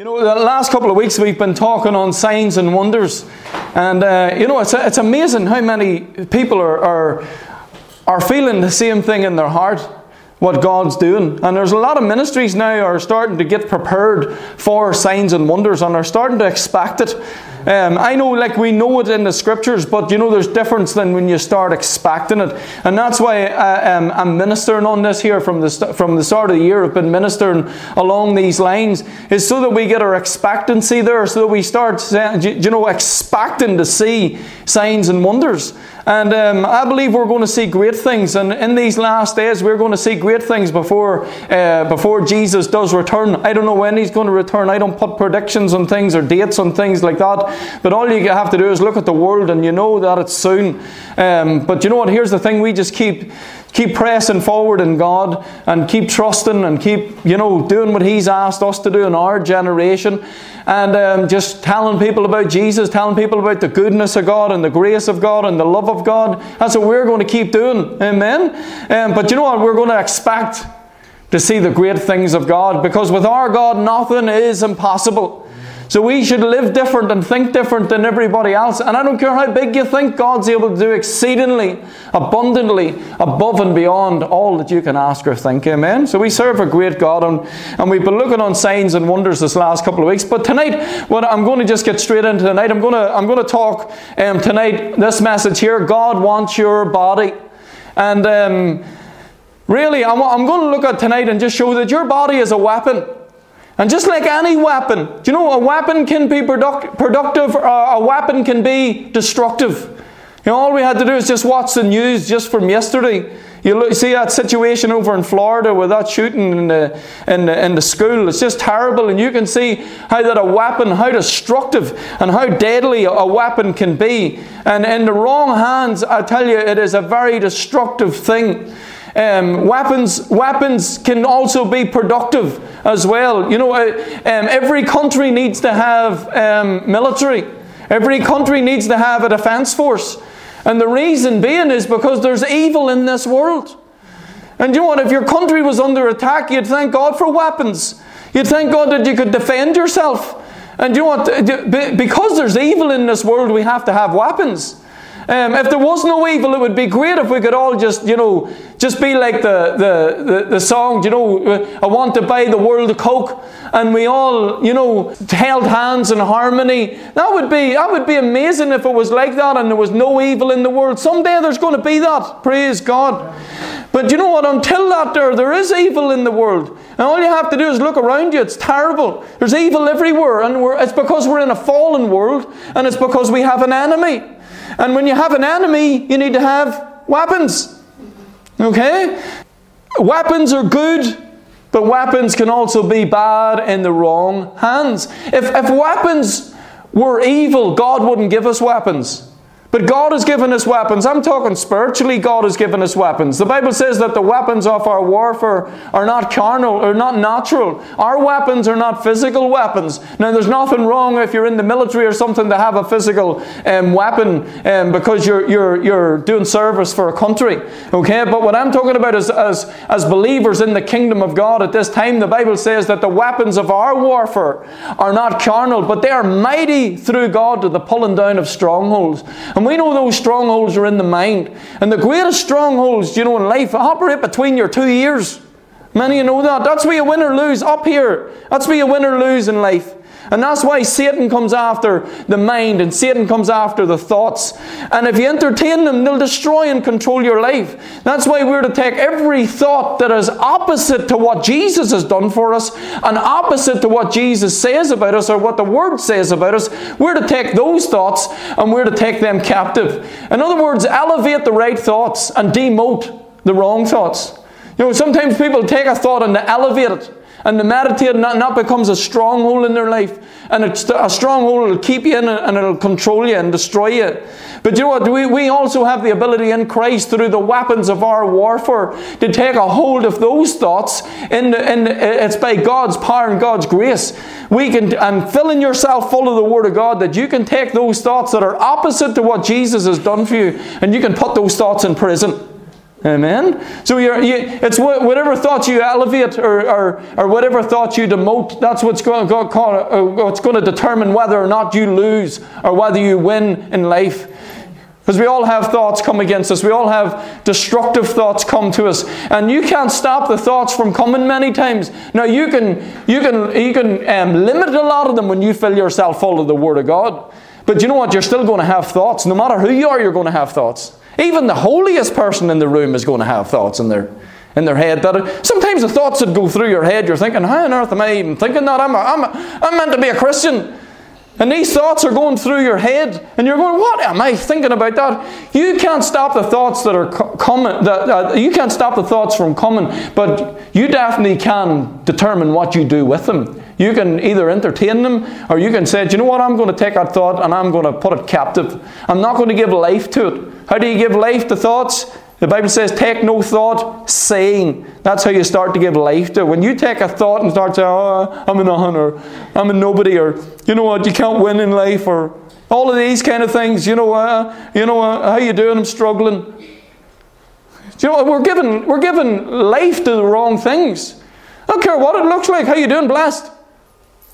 You know, the last couple of weeks we've been talking on signs and wonders, and uh, you know, it's, it's amazing how many people are, are, are feeling the same thing in their heart, what God's doing. And there's a lot of ministries now are starting to get prepared for signs and wonders and are starting to expect it. Um, I know, like we know it in the scriptures, but you know, there's difference than when you start expecting it, and that's why I, um, I'm ministering on this here from the st- from the start of the year. I've been ministering along these lines, is so that we get our expectancy there, so that we start, you know, expecting to see signs and wonders. And um, I believe we're going to see great things. And in these last days, we're going to see great things before, uh, before Jesus does return. I don't know when he's going to return. I don't put predictions on things or dates on things like that. But all you have to do is look at the world and you know that it's soon. Um, but you know what? Here's the thing we just keep keep pressing forward in God and keep trusting and keep, you know, doing what He's asked us to do in our generation and um, just telling people about Jesus, telling people about the goodness of God and the grace of God and the love of God. That's what we're going to keep doing. Amen. Um, but you know what? We're going to expect to see the great things of God because with our God, nothing is impossible. So we should live different and think different than everybody else. And I don't care how big you think, God's able to do exceedingly, abundantly, above and beyond all that you can ask or think. Amen. So we serve a great God, and, and we've been looking on signs and wonders this last couple of weeks. But tonight, what I'm going to just get straight into tonight. I'm going to I'm going to talk um, tonight. This message here: God wants your body, and. Um, Really, I'm, I'm going to look at tonight and just show that your body is a weapon. And just like any weapon, do you know a weapon can be product, productive or a weapon can be destructive? You know, all we had to do is just watch the news just from yesterday. You look, see that situation over in Florida with that shooting in the, in, the, in the school. It's just terrible. And you can see how that a weapon, how destructive and how deadly a weapon can be. And in the wrong hands, I tell you, it is a very destructive thing. Um, weapons, weapons can also be productive as well. You know, uh, um, every country needs to have um, military. Every country needs to have a defense force. And the reason being is because there's evil in this world. And you know what? If your country was under attack, you'd thank God for weapons. You'd thank God that you could defend yourself. And you know what? Because there's evil in this world, we have to have weapons. Um, if there was no evil, it would be great if we could all just, you know, just be like the, the, the, the song, you know, I want to buy the world a Coke, and we all, you know, held hands in harmony. That would be that would be amazing if it was like that and there was no evil in the world. Someday there's going to be that. Praise God. But you know what? Until that there, there is evil in the world. And all you have to do is look around you. It's terrible. There's evil everywhere. And it's because we're in a fallen world. And it's because we have an enemy. And when you have an enemy, you need to have weapons. Okay? Weapons are good, but weapons can also be bad in the wrong hands. If, if weapons were evil, God wouldn't give us weapons. But God has given us weapons. I'm talking spiritually, God has given us weapons. The Bible says that the weapons of our warfare are not carnal or not natural. Our weapons are not physical weapons. Now, there's nothing wrong if you're in the military or something to have a physical um, weapon um, because you're, you're, you're doing service for a country. Okay? But what I'm talking about is as, as believers in the kingdom of God at this time, the Bible says that the weapons of our warfare are not carnal, but they are mighty through God to the pulling down of strongholds. And we know those strongholds are in the mind. And the greatest strongholds, you know, in life operate between your two ears. Many of you know that. That's where you win or lose up here. That's where you win or lose in life. And that's why Satan comes after the mind and Satan comes after the thoughts. And if you entertain them, they'll destroy and control your life. That's why we're to take every thought that is opposite to what Jesus has done for us and opposite to what Jesus says about us or what the Word says about us. We're to take those thoughts and we're to take them captive. In other words, elevate the right thoughts and demote the wrong thoughts. You know, sometimes people take a thought and they elevate it. And the meditate not, not becomes a stronghold in their life. And it's a stronghold will keep you in and it'll control you and destroy you. But you know what? We, we also have the ability in Christ through the weapons of our warfare to take a hold of those thoughts. In the, in the, it's by God's power and God's grace. We can, and filling yourself full of the Word of God, that you can take those thoughts that are opposite to what Jesus has done for you and you can put those thoughts in prison. Amen. So you, it's whatever thoughts you elevate or, or, or whatever thoughts you demote. That's what's going, to, uh, what's going to determine whether or not you lose or whether you win in life. Because we all have thoughts come against us. We all have destructive thoughts come to us. And you can't stop the thoughts from coming many times. Now, you can, you can, you can um, limit a lot of them when you fill yourself full of the Word of God. But you know what? You're still going to have thoughts. No matter who you are, you're going to have thoughts. Even the holiest person in the room is going to have thoughts in their, in their head. That sometimes the thoughts that go through your head, you're thinking, how on earth am I even thinking that? I'm, a, I'm, a, I'm meant to be a Christian. And these thoughts are going through your head, and you're going, "What am I thinking about that?" You can't stop the thoughts that are coming. That uh, you can't stop the thoughts from coming, but you definitely can determine what you do with them. You can either entertain them, or you can say, "Do you know what? I'm going to take that thought and I'm going to put it captive. I'm not going to give life to it." How do you give life to thoughts? The Bible says, take no thought, saying. That's how you start to give life to. it. When you take a thought and start saying, oh, I'm a nothing, I'm a nobody, or you know what, you can't win in life, or all of these kind of things, you know, uh, you know, uh, how you doing? I'm struggling. you know, we're giving, we're giving life to the wrong things. I don't care what it looks like. How you doing? Blessed.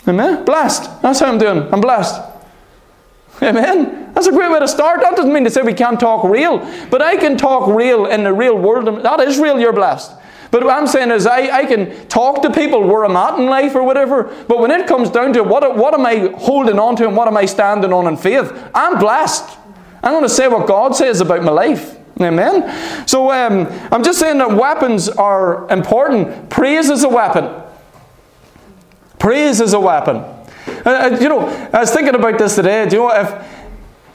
Amen? Blessed. That's how I'm doing. I'm blessed. Amen? That's a great way to start. That doesn't mean to say we can't talk real, but I can talk real in the real world. That is real, you're blessed. But what I'm saying is, I, I can talk to people where I'm at in life or whatever, but when it comes down to what, what am I holding on to and what am I standing on in faith, I'm blessed. I'm going to say what God says about my life. Amen? So um, I'm just saying that weapons are important. Praise is a weapon. Praise is a weapon. Uh, uh you know, I was thinking about this today. Do you know if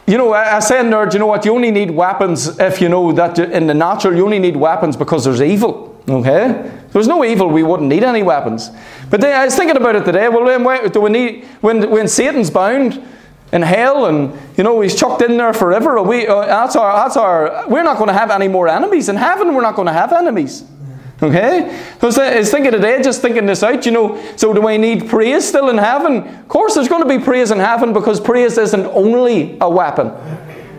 you know, I, say in there, you know what? You only need weapons if you know that in the natural, you only need weapons because there's evil. Okay? If there's no evil, we wouldn't need any weapons. But then, I was thinking about it today. Well, when, do we need, when, when Satan's bound in hell and, you know, he's chucked in there forever, we, uh, that's our, that's our, we're not going to have any more enemies. In heaven, we're not going to have enemies. Okay? So thinking today, just thinking this out, you know, so do I need praise still in heaven? Of course, there's going to be praise in heaven because praise isn't only a weapon.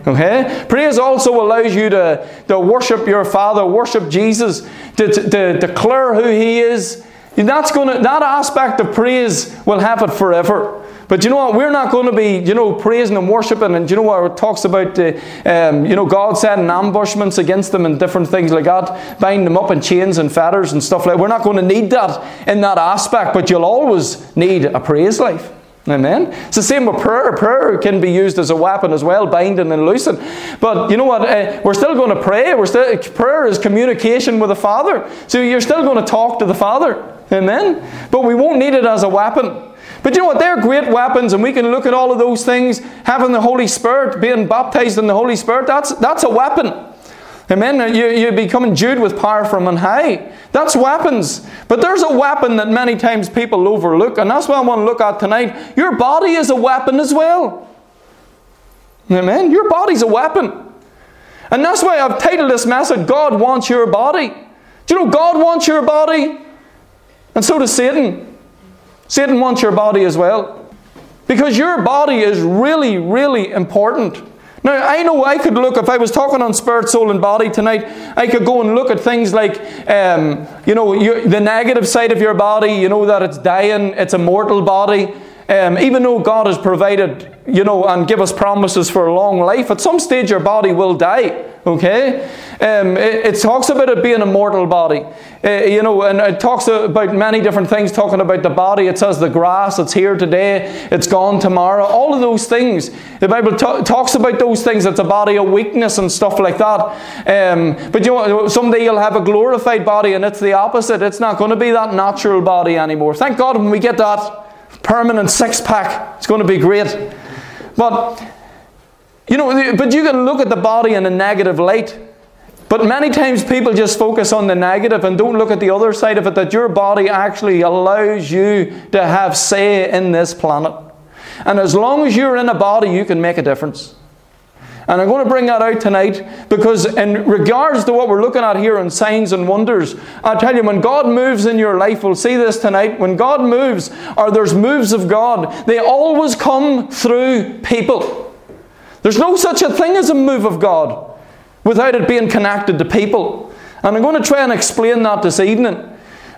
Okay? Praise also allows you to, to worship your Father, worship Jesus, to, to, to declare who He is. That's going to, that aspect of praise will have it forever. But you know what? We're not going to be, you know, praising and worshiping. And you know what? It talks about, uh, um, you know, God setting ambushments against them and different things like that, binding them up in chains and fetters and stuff like that. We're not going to need that in that aspect, but you'll always need a praise life. Amen. It's the same with prayer. Prayer can be used as a weapon as well, binding and loosing. But you know what? Uh, we're still going to pray. We're still prayer is communication with the Father. So you're still going to talk to the Father. Amen. But we won't need it as a weapon. But you know what? They're great weapons, and we can look at all of those things. Having the Holy Spirit, being baptized in the Holy Spirit, that's, that's a weapon. Amen. You, you become endued with power from on high. That's weapons. But there's a weapon that many times people overlook, and that's what I want to look at tonight. Your body is a weapon as well. Amen. Your body's a weapon. And that's why I've titled this message, God wants your body. Do you know God wants your body? And so does Satan. Satan wants your body as well. Because your body is really, really important. Now, I know I could look, if I was talking on spirit, soul, and body tonight, I could go and look at things like, um, you know, the negative side of your body, you know, that it's dying, it's a mortal body. Um, even though God has provided, you know, and give us promises for a long life, at some stage your body will die. Okay? Um, it, it, talks about it being a mortal body. Uh, you know, and it talks about many different things, talking about the body. It says the grass, it's here today, it's gone tomorrow. All of those things. The Bible t- talks about those things. It's a body of weakness and stuff like that. Um, but you know, someday you'll have a glorified body, and it's the opposite. It's not going to be that natural body anymore. Thank God when we get that permanent six pack, it's going to be great. But you know, but you can look at the body in a negative light. But many times people just focus on the negative and don't look at the other side of it that your body actually allows you to have say in this planet. And as long as you're in a body, you can make a difference. And I'm going to bring that out tonight because, in regards to what we're looking at here on signs and wonders, I tell you, when God moves in your life, we'll see this tonight. When God moves, or there's moves of God, they always come through people. There's no such a thing as a move of God without it being connected to people. And I'm going to try and explain that this evening.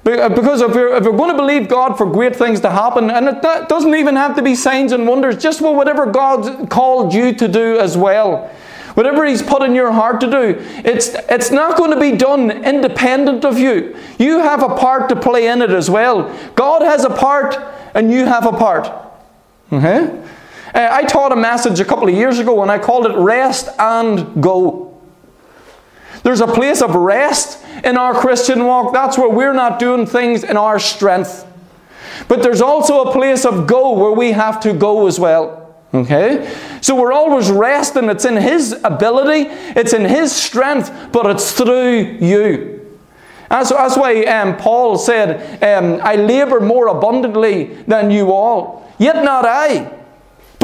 Uh, because if you're, if you're going to believe God for great things to happen, and it doesn't even have to be signs and wonders, just for whatever God called you to do as well. Whatever He's put in your heart to do, it's, it's not going to be done independent of you. You have a part to play in it as well. God has a part, and you have a part. Okay? Uh, I taught a message a couple of years ago, and I called it Rest and Go. There's a place of rest in our Christian walk. That's where we're not doing things in our strength. But there's also a place of go where we have to go as well. Okay? So we're always resting. It's in His ability, it's in His strength, but it's through you. That's, that's why um, Paul said, um, I labour more abundantly than you all. Yet not I,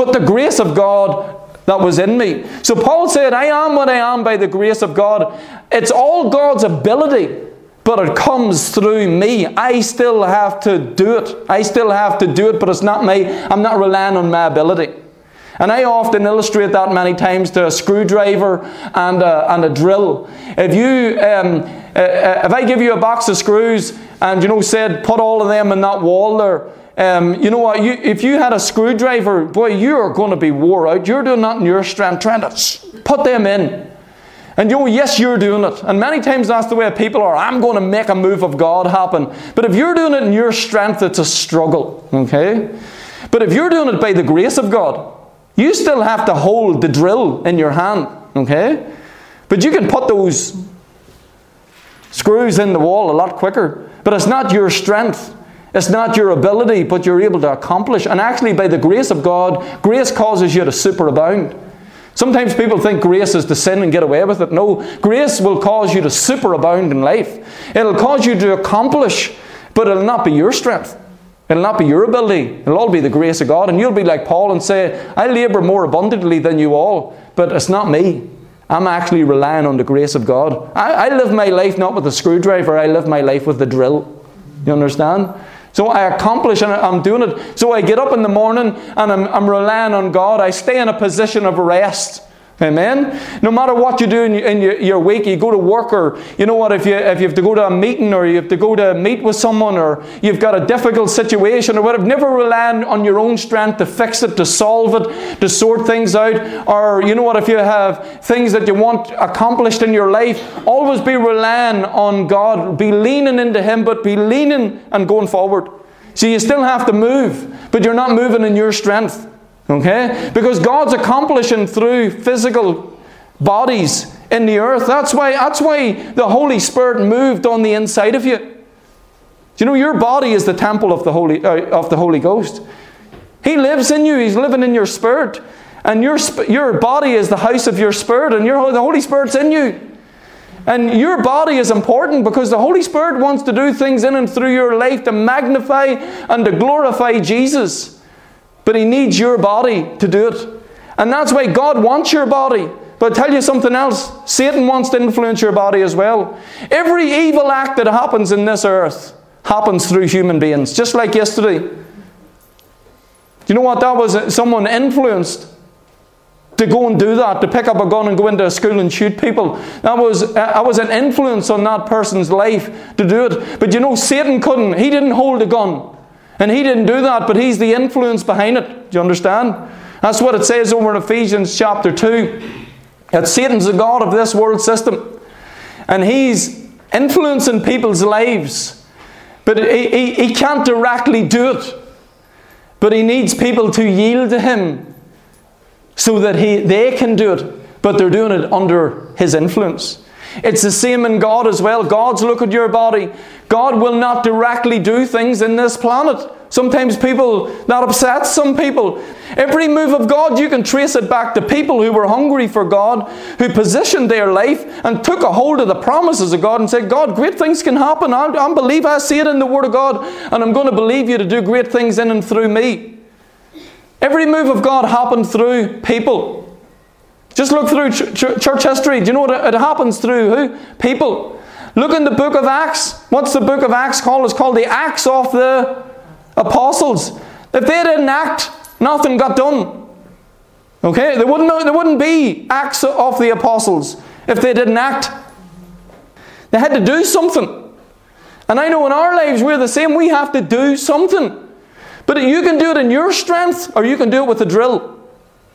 but the grace of God that was in me. So Paul said, I am what I am by the grace of God. It's all God's ability, but it comes through me. I still have to do it. I still have to do it, but it's not me. I'm not relying on my ability. And I often illustrate that many times to a screwdriver and a, and a drill. If you, um, uh, uh if I give you a box of screws and you know said put all of them in that wall there, um, you know what? You, if you had a screwdriver, boy, you are going to be wore out. You're doing that in your strength, trying to put them in. And you know, yes, you're doing it. And many times that's the way people are. I'm going to make a move of God happen. But if you're doing it in your strength, it's a struggle. Okay? But if you're doing it by the grace of God, you still have to hold the drill in your hand. Okay? But you can put those screws in the wall a lot quicker. But it's not your strength. It's not your ability, but you're able to accomplish. And actually, by the grace of God, grace causes you to superabound. Sometimes people think grace is to sin and get away with it. No, grace will cause you to superabound in life. It'll cause you to accomplish, but it'll not be your strength. It'll not be your ability. It'll all be the grace of God. And you'll be like Paul and say, I labour more abundantly than you all, but it's not me. I'm actually relying on the grace of God. I, I live my life not with a screwdriver, I live my life with the drill. You understand? So I accomplish and I'm doing it. So I get up in the morning and I'm, I'm relying on God. I stay in a position of rest. Amen. No matter what you do in, your, in your, your, week, you go to work, or you know what, if you, if you have to go to a meeting, or you have to go to meet with someone, or you've got a difficult situation, or whatever, never rely on your own strength to fix it, to solve it, to sort things out. Or you know what, if you have things that you want accomplished in your life, always be relying on God. Be leaning into Him, but be leaning and going forward. So you still have to move, but you're not moving in your strength. Okay? Because God's accomplishing through physical bodies in the earth. That's why, that's why the Holy Spirit moved on the inside of you. Do you know your body is the temple of the Holy, uh, of the Holy Ghost? He lives in you, He's living in your spirit. And your, your body is the house of your spirit, and your, the Holy Spirit's in you. And your body is important because the Holy Spirit wants to do things in and through your life to magnify and to glorify Jesus. But He needs your body to do it. And that's why God wants your body. But I tell you something else Satan wants to influence your body as well. Every evil act that happens in this earth happens through human beings, just like yesterday. Do you know what that was? Someone influenced to go and do that, to pick up a gun and go into a school and shoot people. That was, uh, that was an influence on that person's life to do it. But you know, Satan couldn't. He didn't hold a gun. And he didn't do that, but he's the influence behind it. Do you understand? That's what it says over in Ephesians chapter 2. That Satan's the God of this world system. And he's influencing people's lives. But he, he, he can't directly do it. But he needs people to yield to him so that he, they can do it. But they're doing it under his influence. It's the same in God as well. God's look at your body. God will not directly do things in this planet. Sometimes people, that upsets some people. Every move of God, you can trace it back to people who were hungry for God, who positioned their life and took a hold of the promises of God and said, God, great things can happen. I, I believe I see it in the Word of God, and I'm going to believe you to do great things in and through me. Every move of God happened through people. Just look through ch- ch- church history. Do you know what it happens through? Who? People. Look in the book of Acts. What's the book of Acts called? It's called the Acts of the Apostles. If they didn't act, nothing got done. Okay? There wouldn't, there wouldn't be Acts of the Apostles if they didn't act. They had to do something. And I know in our lives we're the same. We have to do something. But you can do it in your strength or you can do it with a drill.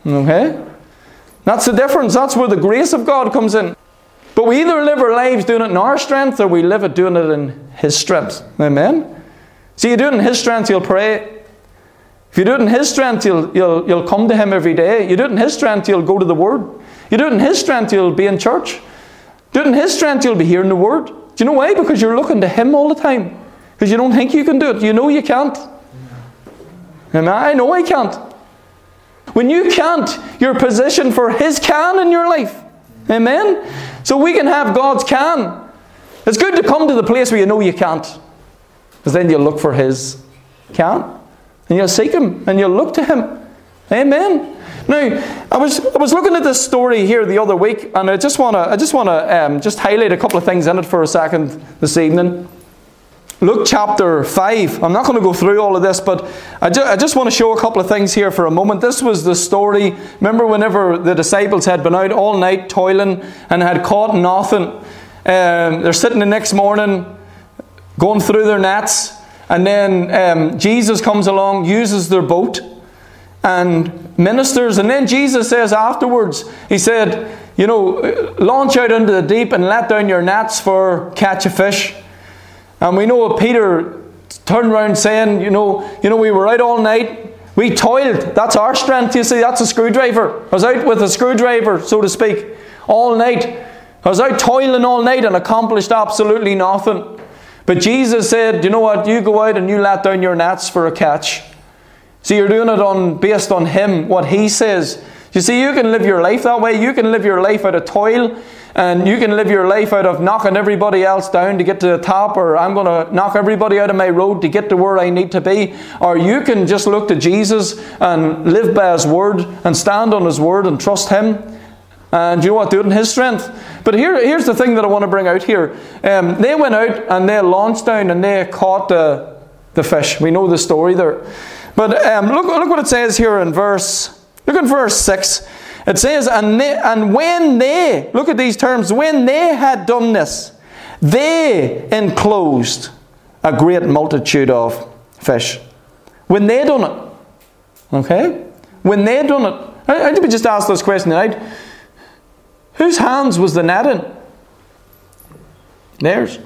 Okay? That's the difference. That's where the grace of God comes in. But we either live our lives doing it in our strength or we live it doing it in His strength. Amen? See, you do it in His strength, you'll pray. If you do it in His strength, you'll, you'll, you'll come to Him every day. You do it in His strength, you'll go to the Word. You do it in His strength, you'll be in church. Do it in His strength, you'll be hearing the Word. Do you know why? Because you're looking to Him all the time. Because you don't think you can do it. You know you can't. And I know I can't. When you can't, you're positioned for His can in your life. Amen? So we can have God's can. It's good to come to the place where you know you can't. Because then you'll look for His can. And you'll seek Him and you'll look to Him. Amen. Now, I was, I was looking at this story here the other week, and I just want to I just want to um, just highlight a couple of things in it for a second this evening. Luke chapter 5. I'm not going to go through all of this, but I, ju- I just want to show a couple of things here for a moment. This was the story. Remember, whenever the disciples had been out all night toiling and had caught nothing, um, they're sitting the next morning going through their nets, and then um, Jesus comes along, uses their boat, and ministers. And then Jesus says afterwards, He said, You know, launch out into the deep and let down your nets for catch a fish. And we know Peter turned around saying, you know, you know, we were out all night. We toiled. That's our strength, you see. That's a screwdriver. I was out with a screwdriver, so to speak, all night. I was out toiling all night and accomplished absolutely nothing. But Jesus said, you know what? You go out and you let down your nets for a catch. See, you're doing it on based on Him, what He says. You see, you can live your life that way. You can live your life out of toil and you can live your life out of knocking everybody else down to get to the top, or I'm going to knock everybody out of my road to get to where I need to be. Or you can just look to Jesus and live by His Word and stand on His Word and trust Him. And you know what? Do it in His strength. But here, here's the thing that I want to bring out here. Um, they went out and they launched down and they caught the, the fish. We know the story there. But um, look, look what it says here in verse. Look at verse 6. It says, and, they, and when they, look at these terms, when they had done this, they enclosed a great multitude of fish. When they done it, okay? When they done it, how did we just ask this question tonight? Whose hands was the net in? Theirs.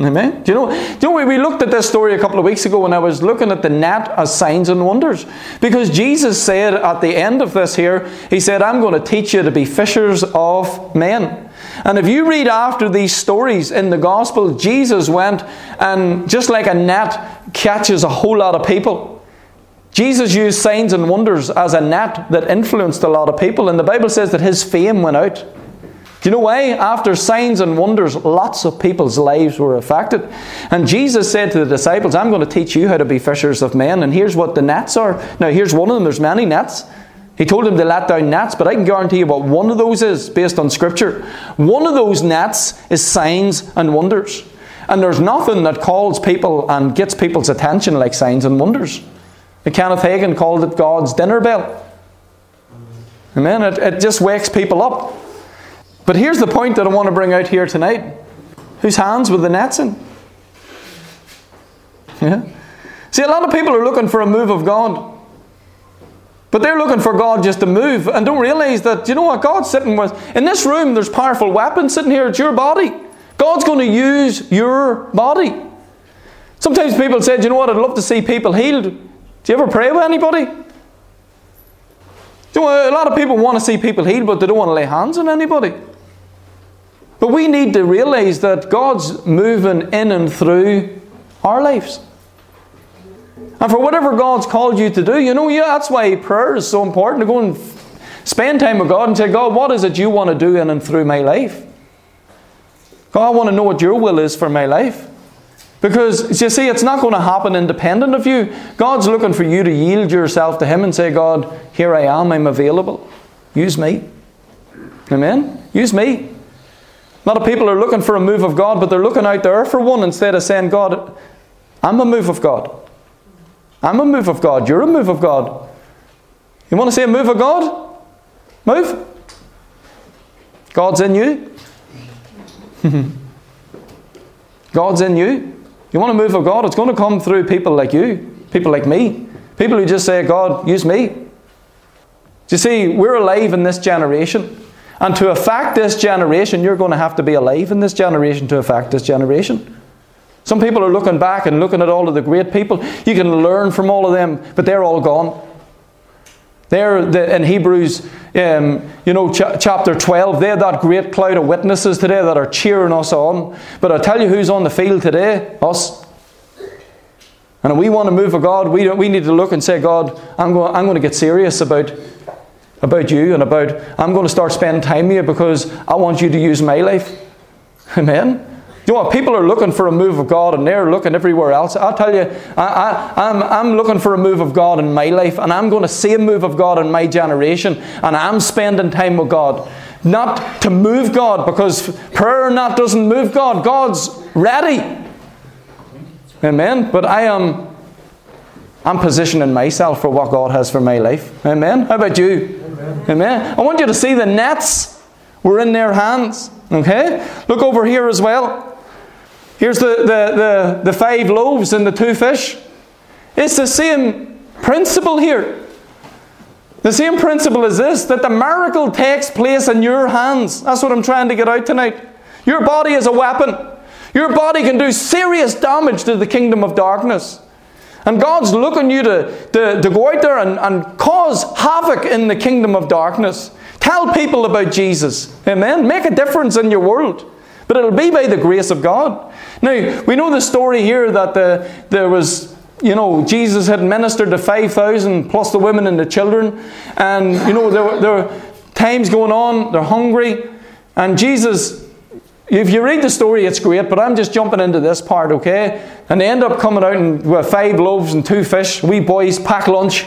Amen. Do you know? Do you know we looked at this story a couple of weeks ago when I was looking at the net as signs and wonders? Because Jesus said at the end of this here, He said, "I'm going to teach you to be fishers of men." And if you read after these stories in the gospel, Jesus went and just like a net catches a whole lot of people. Jesus used signs and wonders as a net that influenced a lot of people, and the Bible says that his fame went out. You know why? After signs and wonders, lots of people's lives were affected. And Jesus said to the disciples, I'm going to teach you how to be fishers of men. And here's what the nets are. Now, here's one of them. There's many nets. He told them to let down nets, but I can guarantee you what one of those is based on Scripture. One of those nets is signs and wonders. And there's nothing that calls people and gets people's attention like signs and wonders. Kenneth Hagin called it God's dinner bell. Amen. It, it just wakes people up. But here's the point that I want to bring out here tonight. Whose hands were the nets in? Yeah. See, a lot of people are looking for a move of God. But they're looking for God just to move and don't realize that, you know what, God's sitting with. In this room, there's powerful weapons sitting here. It's your body. God's going to use your body. Sometimes people say, you know what, I'd love to see people healed. Do you ever pray with anybody? You know, a lot of people want to see people healed, but they don't want to lay hands on anybody. But we need to realize that God's moving in and through our lives. And for whatever God's called you to do, you know, yeah, that's why prayer is so important to go and spend time with God and say, God, what is it you want to do in and through my life? God, I want to know what your will is for my life. Because you see, it's not going to happen independent of you. God's looking for you to yield yourself to Him and say, God, here I am, I'm available. Use me. Amen? Use me. A lot of people are looking for a move of God, but they're looking out there for one instead of saying, God, I'm a move of God. I'm a move of God. You're a move of God. You want to see a move of God? Move. God's in you. God's in you. You want to move of God? It's going to come through people like you, people like me, people who just say, God, use me. Do you see, we're alive in this generation. And to affect this generation, you're going to have to be alive in this generation to affect this generation. Some people are looking back and looking at all of the great people. You can learn from all of them, but they're all gone. They're the, in Hebrews, um, you know, ch- chapter 12, they're that great cloud of witnesses today that are cheering us on. But I tell you who's on the field today? Us. And if we want to move for God, we, we need to look and say, God, I'm going, I'm going to get serious about, about you and about, I'm going to start spending time with you because I want you to use my life. Amen. You know what? People are looking for a move of God and they're looking everywhere else. I'll tell you, I, I, I'm, I'm looking for a move of God in my life and I'm going to see a move of God in my generation and I'm spending time with God. Not to move God because prayer not doesn't move God. God's ready. Amen. But I am I'm positioning myself for what God has for my life. Amen. How about you? Amen. I want you to see the nets were in their hands. Okay? Look over here as well. Here's the, the, the, the five loaves and the two fish. It's the same principle here. The same principle is this that the miracle takes place in your hands. That's what I'm trying to get out tonight. Your body is a weapon. Your body can do serious damage to the kingdom of darkness. And God's looking you to, to, to go out there and, and cause havoc in the kingdom of darkness. Tell people about Jesus. Amen. Make a difference in your world. But it'll be by the grace of God. Now, we know the story here that the, there was, you know, Jesus had ministered to 5,000 plus the women and the children. And, you know, there were, there were times going on, they're hungry. And Jesus, if you read the story, it's great, but I'm just jumping into this part, okay? And they end up coming out and, with five loaves and two fish. We boys pack lunch.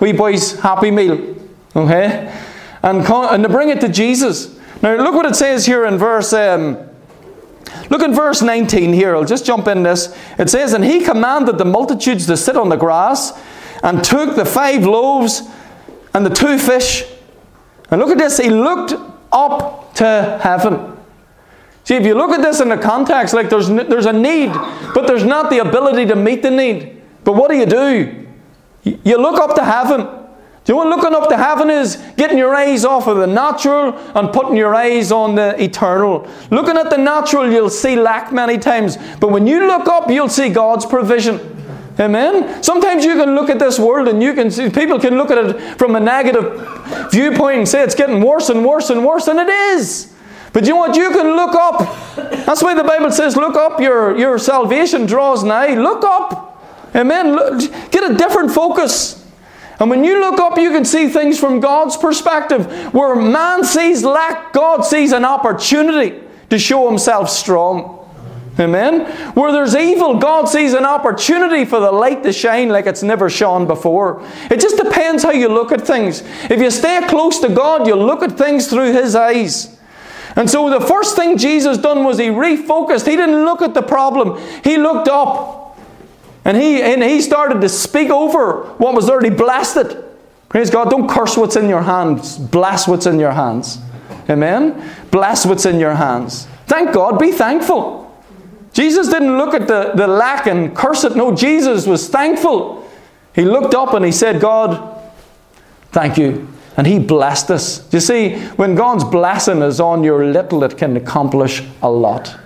We boys happy meal, okay? And, and they bring it to Jesus. Now, look what it says here in verse. Um, Look in verse 19 here. I'll just jump in this. It says, And he commanded the multitudes to sit on the grass, and took the five loaves and the two fish. And look at this. He looked up to heaven. See, if you look at this in the context, like there's, there's a need, but there's not the ability to meet the need. But what do you do? You look up to heaven. Do you know what looking up to heaven is? Getting your eyes off of the natural and putting your eyes on the eternal. Looking at the natural, you'll see lack many times. But when you look up, you'll see God's provision. Amen. Sometimes you can look at this world and you can see people can look at it from a negative viewpoint and say it's getting worse and worse and worse, and it is. But you know what? You can look up. That's why the Bible says, look up, your, your salvation draws nigh. Look up. Amen. Look, get a different focus. And when you look up, you can see things from God's perspective. Where man sees lack, God sees an opportunity to show himself strong. Amen. Where there's evil, God sees an opportunity for the light to shine like it's never shone before. It just depends how you look at things. If you stay close to God, you'll look at things through His eyes. And so the first thing Jesus done was He refocused. He didn't look at the problem, He looked up. And he, and he started to speak over what was already blasted. Praise God. Don't curse what's in your hands. Bless what's in your hands. Amen. Bless what's in your hands. Thank God. Be thankful. Jesus didn't look at the, the lack and curse it. No, Jesus was thankful. He looked up and he said, God, thank you. And he blessed us. You see, when God's blessing is on your little, it can accomplish a lot.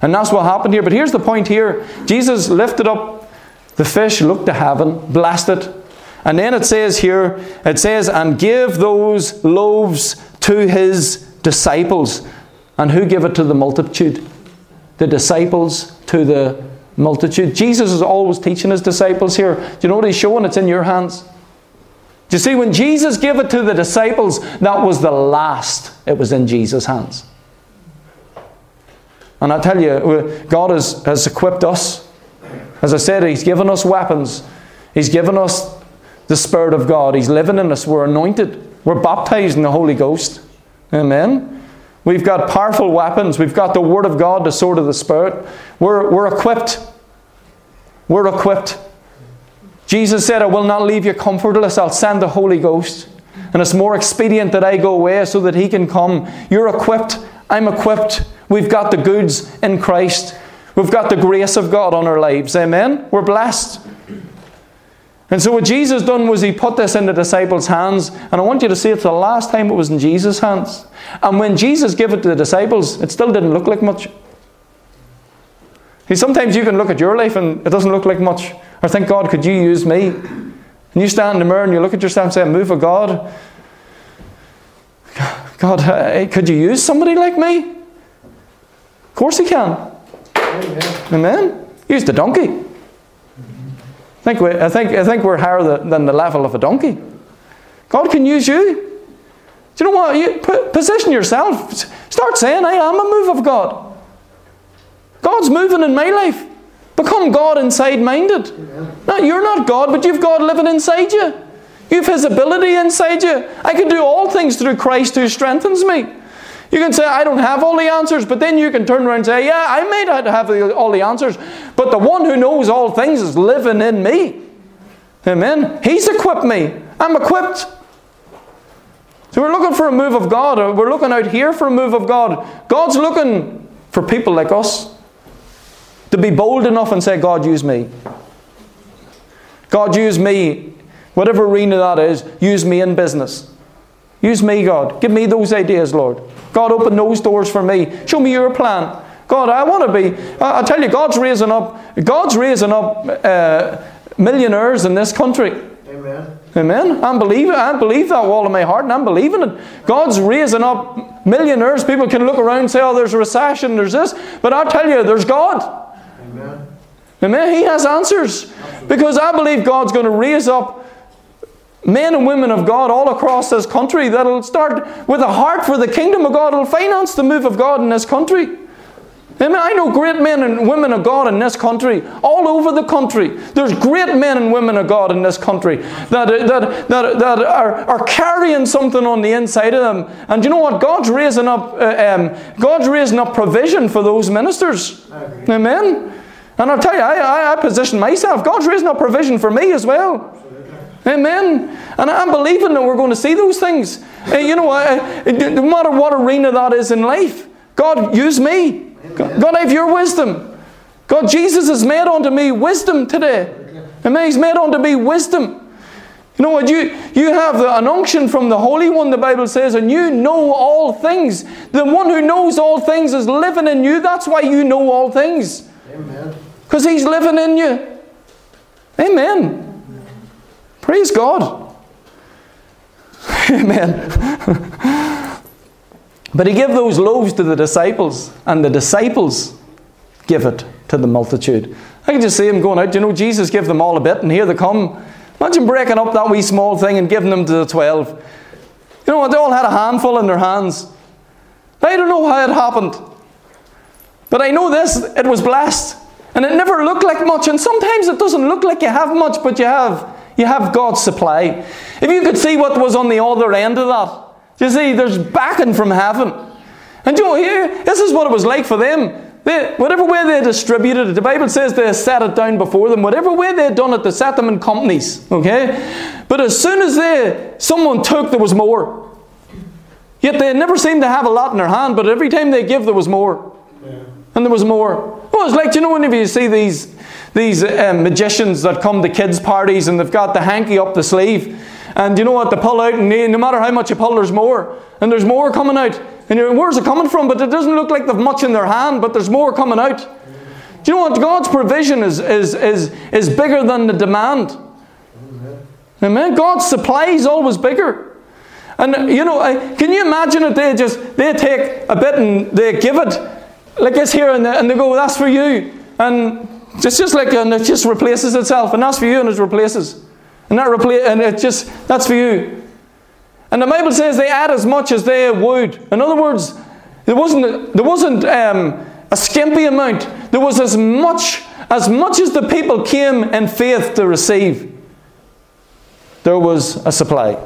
And that's what happened here. But here's the point here Jesus lifted up the fish, looked to heaven, blessed it. And then it says here, it says, and give those loaves to his disciples. And who give it to the multitude? The disciples to the multitude. Jesus is always teaching his disciples here. Do you know what he's showing? It's in your hands. Do you see, when Jesus gave it to the disciples, that was the last. It was in Jesus' hands. And I tell you, God has, has equipped us. As I said, He's given us weapons. He's given us the Spirit of God. He's living in us. We're anointed. We're baptized in the Holy Ghost. Amen. We've got powerful weapons. We've got the Word of God, the sword of the Spirit. We're, we're equipped. We're equipped. Jesus said, I will not leave you comfortless. I'll send the Holy Ghost. And it's more expedient that I go away so that He can come. You're equipped. I'm equipped. We've got the goods in Christ. We've got the grace of God on our lives. Amen? We're blessed. And so what Jesus done was he put this in the disciples' hands, and I want you to see it's the last time it was in Jesus' hands. And when Jesus gave it to the disciples, it still didn't look like much. See, sometimes you can look at your life and it doesn't look like much. Or think, God, could you use me? And you stand in the mirror and you look at yourself and say, move of God. God, uh, could you use somebody like me? Of course he can. Amen. Amen. Use the donkey. I think, we, I, think, I think we're higher than the level of a donkey. God can use you. Do you know what? You position yourself. Start saying, I am a move of God. God's moving in my life. Become God inside minded. No, you're not God, but you've God living inside you. You've His ability inside you. I can do all things through Christ who strengthens me. You can say, I don't have all the answers, but then you can turn around and say, Yeah, I may not have all the answers, but the one who knows all things is living in me. Amen. He's equipped me. I'm equipped. So we're looking for a move of God. Uh, we're looking out here for a move of God. God's looking for people like us to be bold enough and say, God, use me. God, use me. Whatever arena that is, use me in business. Use me, God. Give me those ideas, Lord. God, open those doors for me. Show me your plan. God, I want to be. I, tell you, God's raising up. God's raising up uh, millionaires in this country. Amen. Amen. I believe it. I believe that with all of my heart, and I'm believing it. God's raising up millionaires. People can look around and say, "Oh, there's a recession. There's this," but I tell you, there's God. Amen. He has answers because I believe God's going to raise up men and women of God all across this country that'll start with a heart for the kingdom of God, will finance the move of God in this country. Amen. I know great men and women of God in this country, all over the country. There's great men and women of God in this country that, that, that, that are, are carrying something on the inside of them. And you know what? God's raising up, uh, um, God's raising up provision for those ministers. Amen. And I'll tell you, I, I, I position myself. God's raising up provision for me as well. Amen. And I'm believing that we're going to see those things. you know, uh, no matter what arena that is in life, God, use me. God, have your wisdom. God, Jesus has made unto me wisdom today. Amen. He's made unto me wisdom. You know what? You, you have the, an unction from the Holy One, the Bible says, and you know all things. The one who knows all things is living in you. That's why you know all things. Amen. Because He's living in you. Amen. Praise God. Amen. but he gave those loaves to the disciples, and the disciples give it to the multitude. I can just see him going out. You know, Jesus gave them all a bit, and here they come. Imagine breaking up that wee small thing and giving them to the twelve. You know what? They all had a handful in their hands. I don't know how it happened. But I know this it was blessed. And it never looked like much. And sometimes it doesn't look like you have much, but you have. You have God's supply. If you could see what was on the other end of that, you see, there's backing from heaven. And you know, here, this is what it was like for them. They, whatever way they distributed it, the Bible says they set it down before them. Whatever way they done it, they set them in companies. Okay? But as soon as they someone took, there was more. Yet they never seemed to have a lot in their hand, but every time they give, there was more. Yeah. And there was more. It's like, you know, whenever you see these these um, magicians that come to kids' parties and they've got the hanky up the sleeve. And you know what? They pull out, and no matter how much you pull, there's more. And there's more coming out. And you're, where's it coming from? But it doesn't look like they've much in their hand, but there's more coming out. Do you know what? God's provision is, is, is, is bigger than the demand. Amen. God's supply is always bigger. And you know, can you imagine if they just they take a bit and they give it like it's here and and they go, well, "That's for you," and it's just like, and it just replaces itself, and that's for you, and it replaces. And that replace, and it just, that's for you. And the Bible says they add as much as they would. In other words, there wasn't, there wasn't um, a skimpy amount. There was as much, as much as the people came in faith to receive. There was a supply.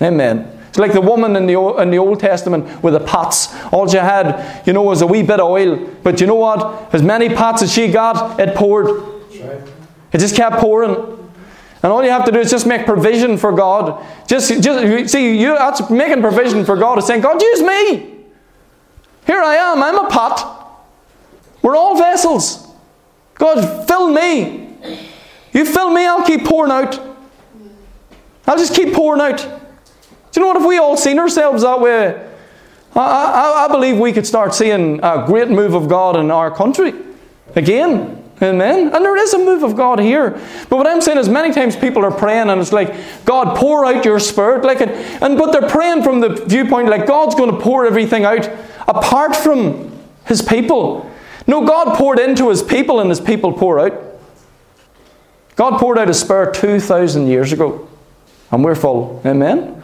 Amen. It's like the woman in the, in the Old Testament with the pots. All she had, you know, was a wee bit of oil. But you know what? As many pots as she got, it poured. It just kept pouring. And all you have to do is just make provision for God. Just, just see, you that's making provision for God is saying, God, use me. Here I am, I'm a pot. We're all vessels. God, fill me. You fill me, I'll keep pouring out. I'll just keep pouring out. Do you know what? If we all seen ourselves that way, I, I, I believe we could start seeing a great move of God in our country again. Amen. And there is a move of God here. But what I'm saying is many times people are praying and it's like, God, pour out your spirit. Like, and but they're praying from the viewpoint like God's going to pour everything out apart from his people. No, God poured into his people and his people pour out. God poured out his spirit 2,000 years ago. And we're full. Amen.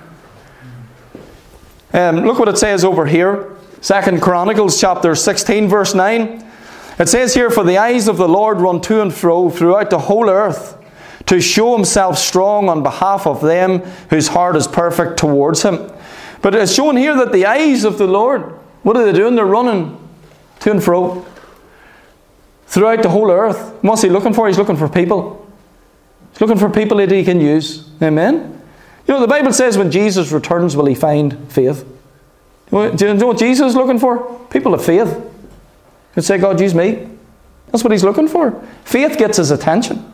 Um, look what it says over here. Second Chronicles chapter 16, verse 9. It says here, For the eyes of the Lord run to and fro throughout the whole earth to show himself strong on behalf of them whose heart is perfect towards him. But it's shown here that the eyes of the Lord, what are they doing? They're running to and fro throughout the whole earth. What's he looking for? He's looking for people. He's looking for people that he can use. Amen. You know, the Bible says when Jesus returns, will he find faith? Do you know what Jesus is looking for? People of faith. And say, God, use me. That's what he's looking for. Faith gets his attention.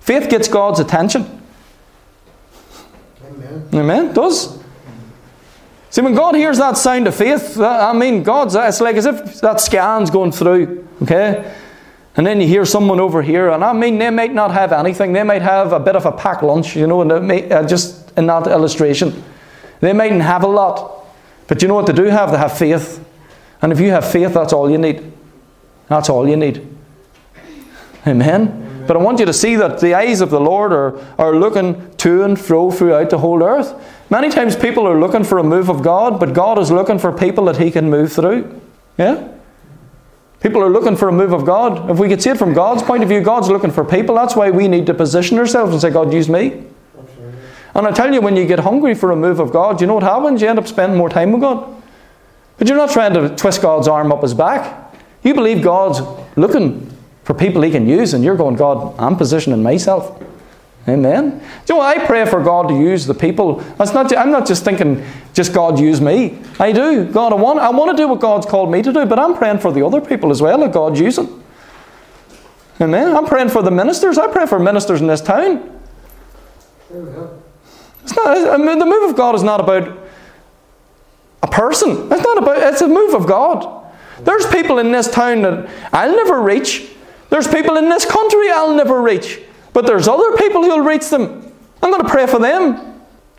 Faith gets God's attention. Amen. Amen. Does. See, when God hears that sound of faith, I mean, God's, it's like as if that scan's going through, okay? And then you hear someone over here, and I mean, they might not have anything. They might have a bit of a packed lunch, you know, and may, uh, just in that illustration. They mightn't have a lot. But you know what they do have? They have faith. And if you have faith, that's all you need. That's all you need. Amen. Amen. But I want you to see that the eyes of the Lord are, are looking to and fro throughout the whole earth. Many times people are looking for a move of God, but God is looking for people that He can move through. Yeah? People are looking for a move of God. If we could see it from God's point of view, God's looking for people. That's why we need to position ourselves and say, God, use me. And I tell you, when you get hungry for a move of God, you know what happens? You end up spending more time with God. But you're not trying to twist God's arm up his back. You believe God's looking for people he can use, and you're going, God, I'm positioning myself. Amen. Do you know, I pray for God to use the people. Not, I'm not just thinking, just God use me. I do. God, I want, I want to do what God's called me to do, but I'm praying for the other people as well that God use them. Amen. I'm praying for the ministers. I pray for ministers in this town. It's not, I mean, the move of God is not about a person. It's not about, it's a move of God. There's people in this town that I'll never reach. There's people in this country I'll never reach. But there's other people who'll reach them. I'm going to pray for them.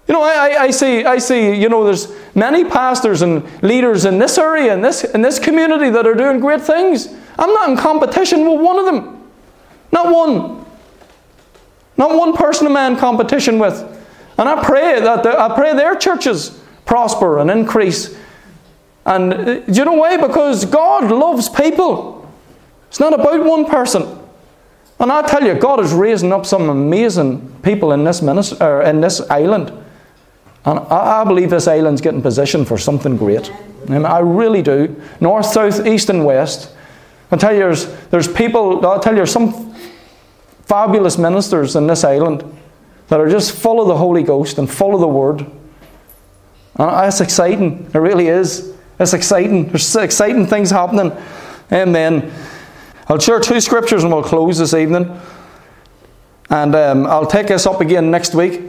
You know, I, I, I, see, I see, you know, there's many pastors and leaders in this area, in this, in this community that are doing great things. I'm not in competition with one of them. Not one. Not one person am in competition with. And I pray that the, I pray their churches prosper and increase. And uh, do you know why? Because God loves people. It's not about one person. And I tell you, God is raising up some amazing people in this, minister, in this island. And I, I believe this island's getting positioned for something great. And I really do. North, south, east, and west. I tell you, there's, there's people, I'll tell you, some fabulous ministers in this island that are just full of the Holy Ghost and full of the Word. And it's exciting. It really is. It's exciting. There's exciting things happening. Amen. I'll share two scriptures and we'll close this evening. And um, I'll take this up again next week.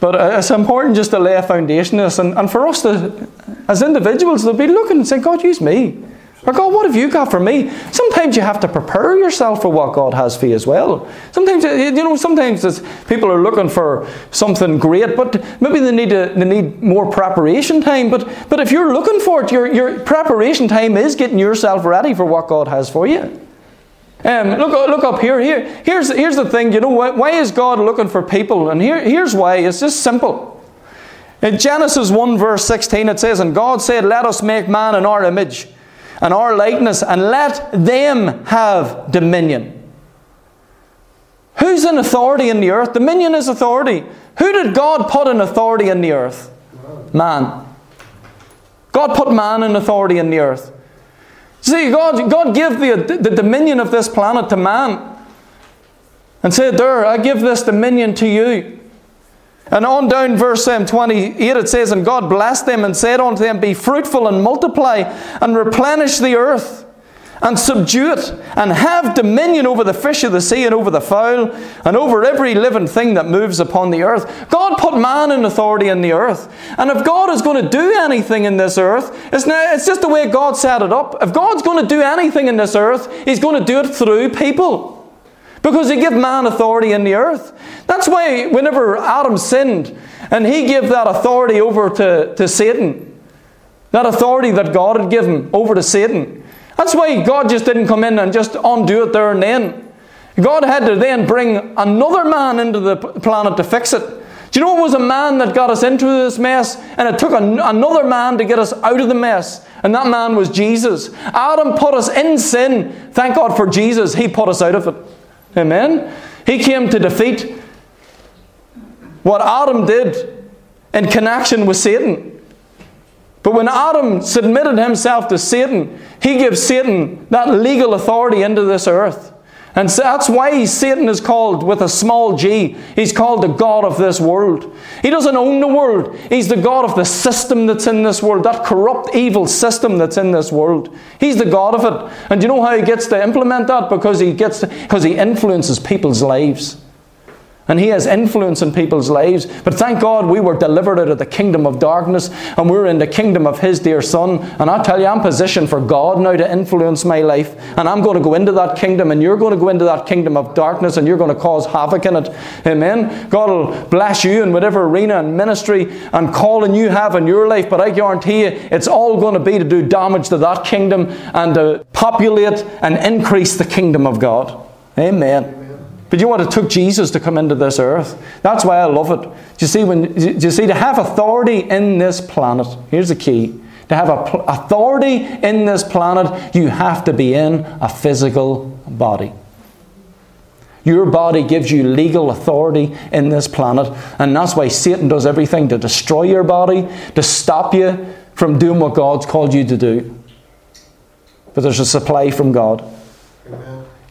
But uh, it's important just to lay a foundation this and, and for us to, as individuals, to be looking and saying, God, use me. Or God, what have you got for me? Sometimes you have to prepare yourself for what God has for you as well. Sometimes you know, sometimes people are looking for something great, but maybe they need a, they need more preparation time. But but if you're looking for it, your your preparation time is getting yourself ready for what God has for you. Um, look, look up here. Here, here's here's the thing. You know why, why is God looking for people? And here, here's why. It's just simple. In Genesis 1 verse 16 it says, And God said, Let us make man in our image and our likeness, and let them have dominion. Who's in authority in the earth? Dominion is authority. Who did God put in authority in the earth? Man. God put man in authority in the earth. See, God, God gave the, the dominion of this planet to man and said, There, I give this dominion to you. And on down verse um, 28 it says, And God blessed them and said unto them, Be fruitful and multiply and replenish the earth and subdue it, and have dominion over the fish of the sea, and over the fowl, and over every living thing that moves upon the earth. God put man in authority in the earth. And if God is going to do anything in this earth, it's, not, it's just the way God set it up. If God's going to do anything in this earth, He's going to do it through people. Because He gave man authority in the earth. That's why whenever Adam sinned, and he gave that authority over to, to Satan, that authority that God had given over to Satan, that's why God just didn't come in and just undo it there and then. God had to then bring another man into the planet to fix it. Do you know it was a man that got us into this mess? And it took an, another man to get us out of the mess. And that man was Jesus. Adam put us in sin. Thank God for Jesus. He put us out of it. Amen? He came to defeat what Adam did in connection with Satan. But when Adam submitted himself to Satan, he gives Satan that legal authority into this earth. And so that's why Satan is called with a small g. He's called the God of this world. He doesn't own the world. He's the God of the system that's in this world, that corrupt, evil system that's in this world. He's the God of it. And you know how he gets to implement that? Because he gets because he influences people's lives. And he has influence in people's lives. But thank God we were delivered out of the kingdom of darkness and we're in the kingdom of his dear son. And I tell you, I'm positioned for God now to influence my life. And I'm going to go into that kingdom and you're going to go into that kingdom of darkness and you're going to cause havoc in it. Amen. God will bless you in whatever arena and ministry and calling you have in your life. But I guarantee you, it's all going to be to do damage to that kingdom and to populate and increase the kingdom of God. Amen. But you what? It took Jesus to come into this earth. That's why I love it. Do you see, when, do you see to have authority in this planet, here's the key. To have a, authority in this planet, you have to be in a physical body. Your body gives you legal authority in this planet, and that's why Satan does everything to destroy your body, to stop you from doing what God's called you to do. But there's a supply from God.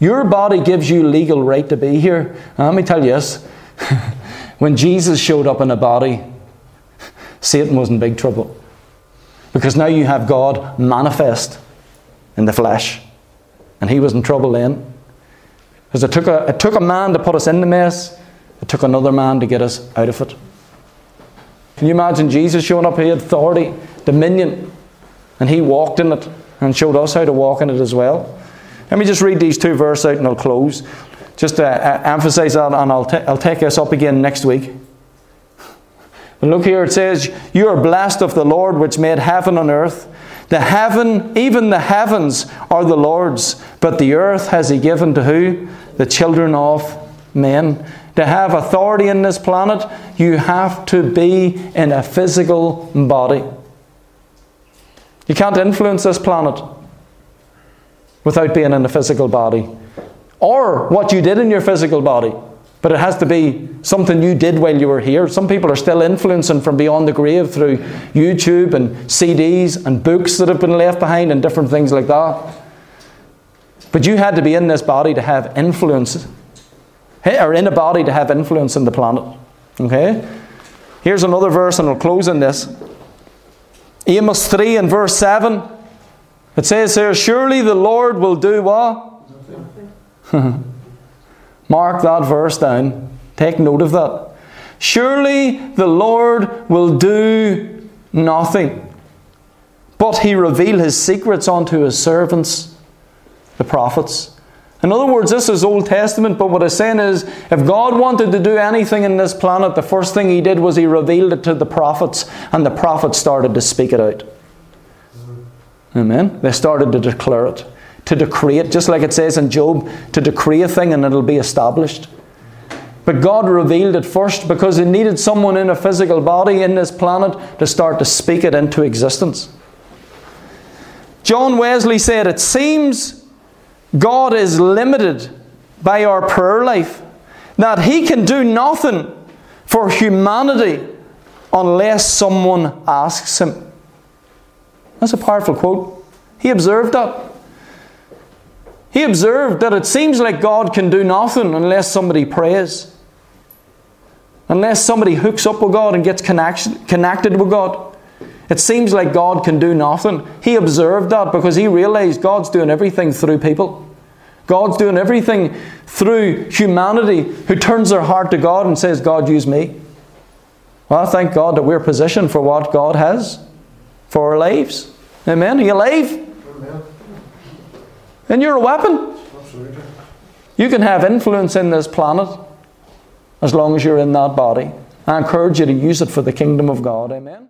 Your body gives you legal right to be here. And let me tell you this when Jesus showed up in a body, Satan was in big trouble. Because now you have God manifest in the flesh. And he was in trouble then. Because it took, a, it took a man to put us in the mess, it took another man to get us out of it. Can you imagine Jesus showing up? He had authority, dominion, and he walked in it and showed us how to walk in it as well. Let me just read these two verses out and I'll close. Just to uh, emphasize that, and I'll, t- I'll take us up again next week. But look here, it says, You are blessed of the Lord which made heaven and earth. The heaven, even the heavens, are the Lord's, but the earth has He given to who? The children of men. To have authority in this planet, you have to be in a physical body. You can't influence this planet without being in a physical body. Or what you did in your physical body. But it has to be something you did while you were here. Some people are still influencing from beyond the grave through YouTube and CDs and books that have been left behind and different things like that. But you had to be in this body to have influence, or in a body to have influence in the planet. Okay? Here's another verse, and I'll close on this. Amos 3 and verse 7. It says here, Surely the Lord will do what? Mark that verse down. Take note of that. Surely the Lord will do nothing, but he reveal his secrets unto his servants, the prophets. In other words, this is Old Testament, but what I'm saying is, if God wanted to do anything in this planet, the first thing he did was he revealed it to the prophets, and the prophets started to speak it out. Amen. They started to declare it, to decree it, just like it says in Job, to decree a thing and it'll be established. But God revealed it first because He needed someone in a physical body in this planet to start to speak it into existence. John Wesley said, It seems God is limited by our prayer life, that He can do nothing for humanity unless someone asks Him. That's a powerful quote. He observed that. He observed that it seems like God can do nothing unless somebody prays. unless somebody hooks up with God and gets connection, connected with God, it seems like God can do nothing. He observed that because he realized God's doing everything through people. God's doing everything through humanity who turns their heart to God and says, God, use me. Well, I thank God that we're positioned for what God has for our lives. Amen. Are you alive? Amen. And you're a weapon. Absolutely. You can have influence in this planet as long as you're in that body. I encourage you to use it for the kingdom of God. Amen.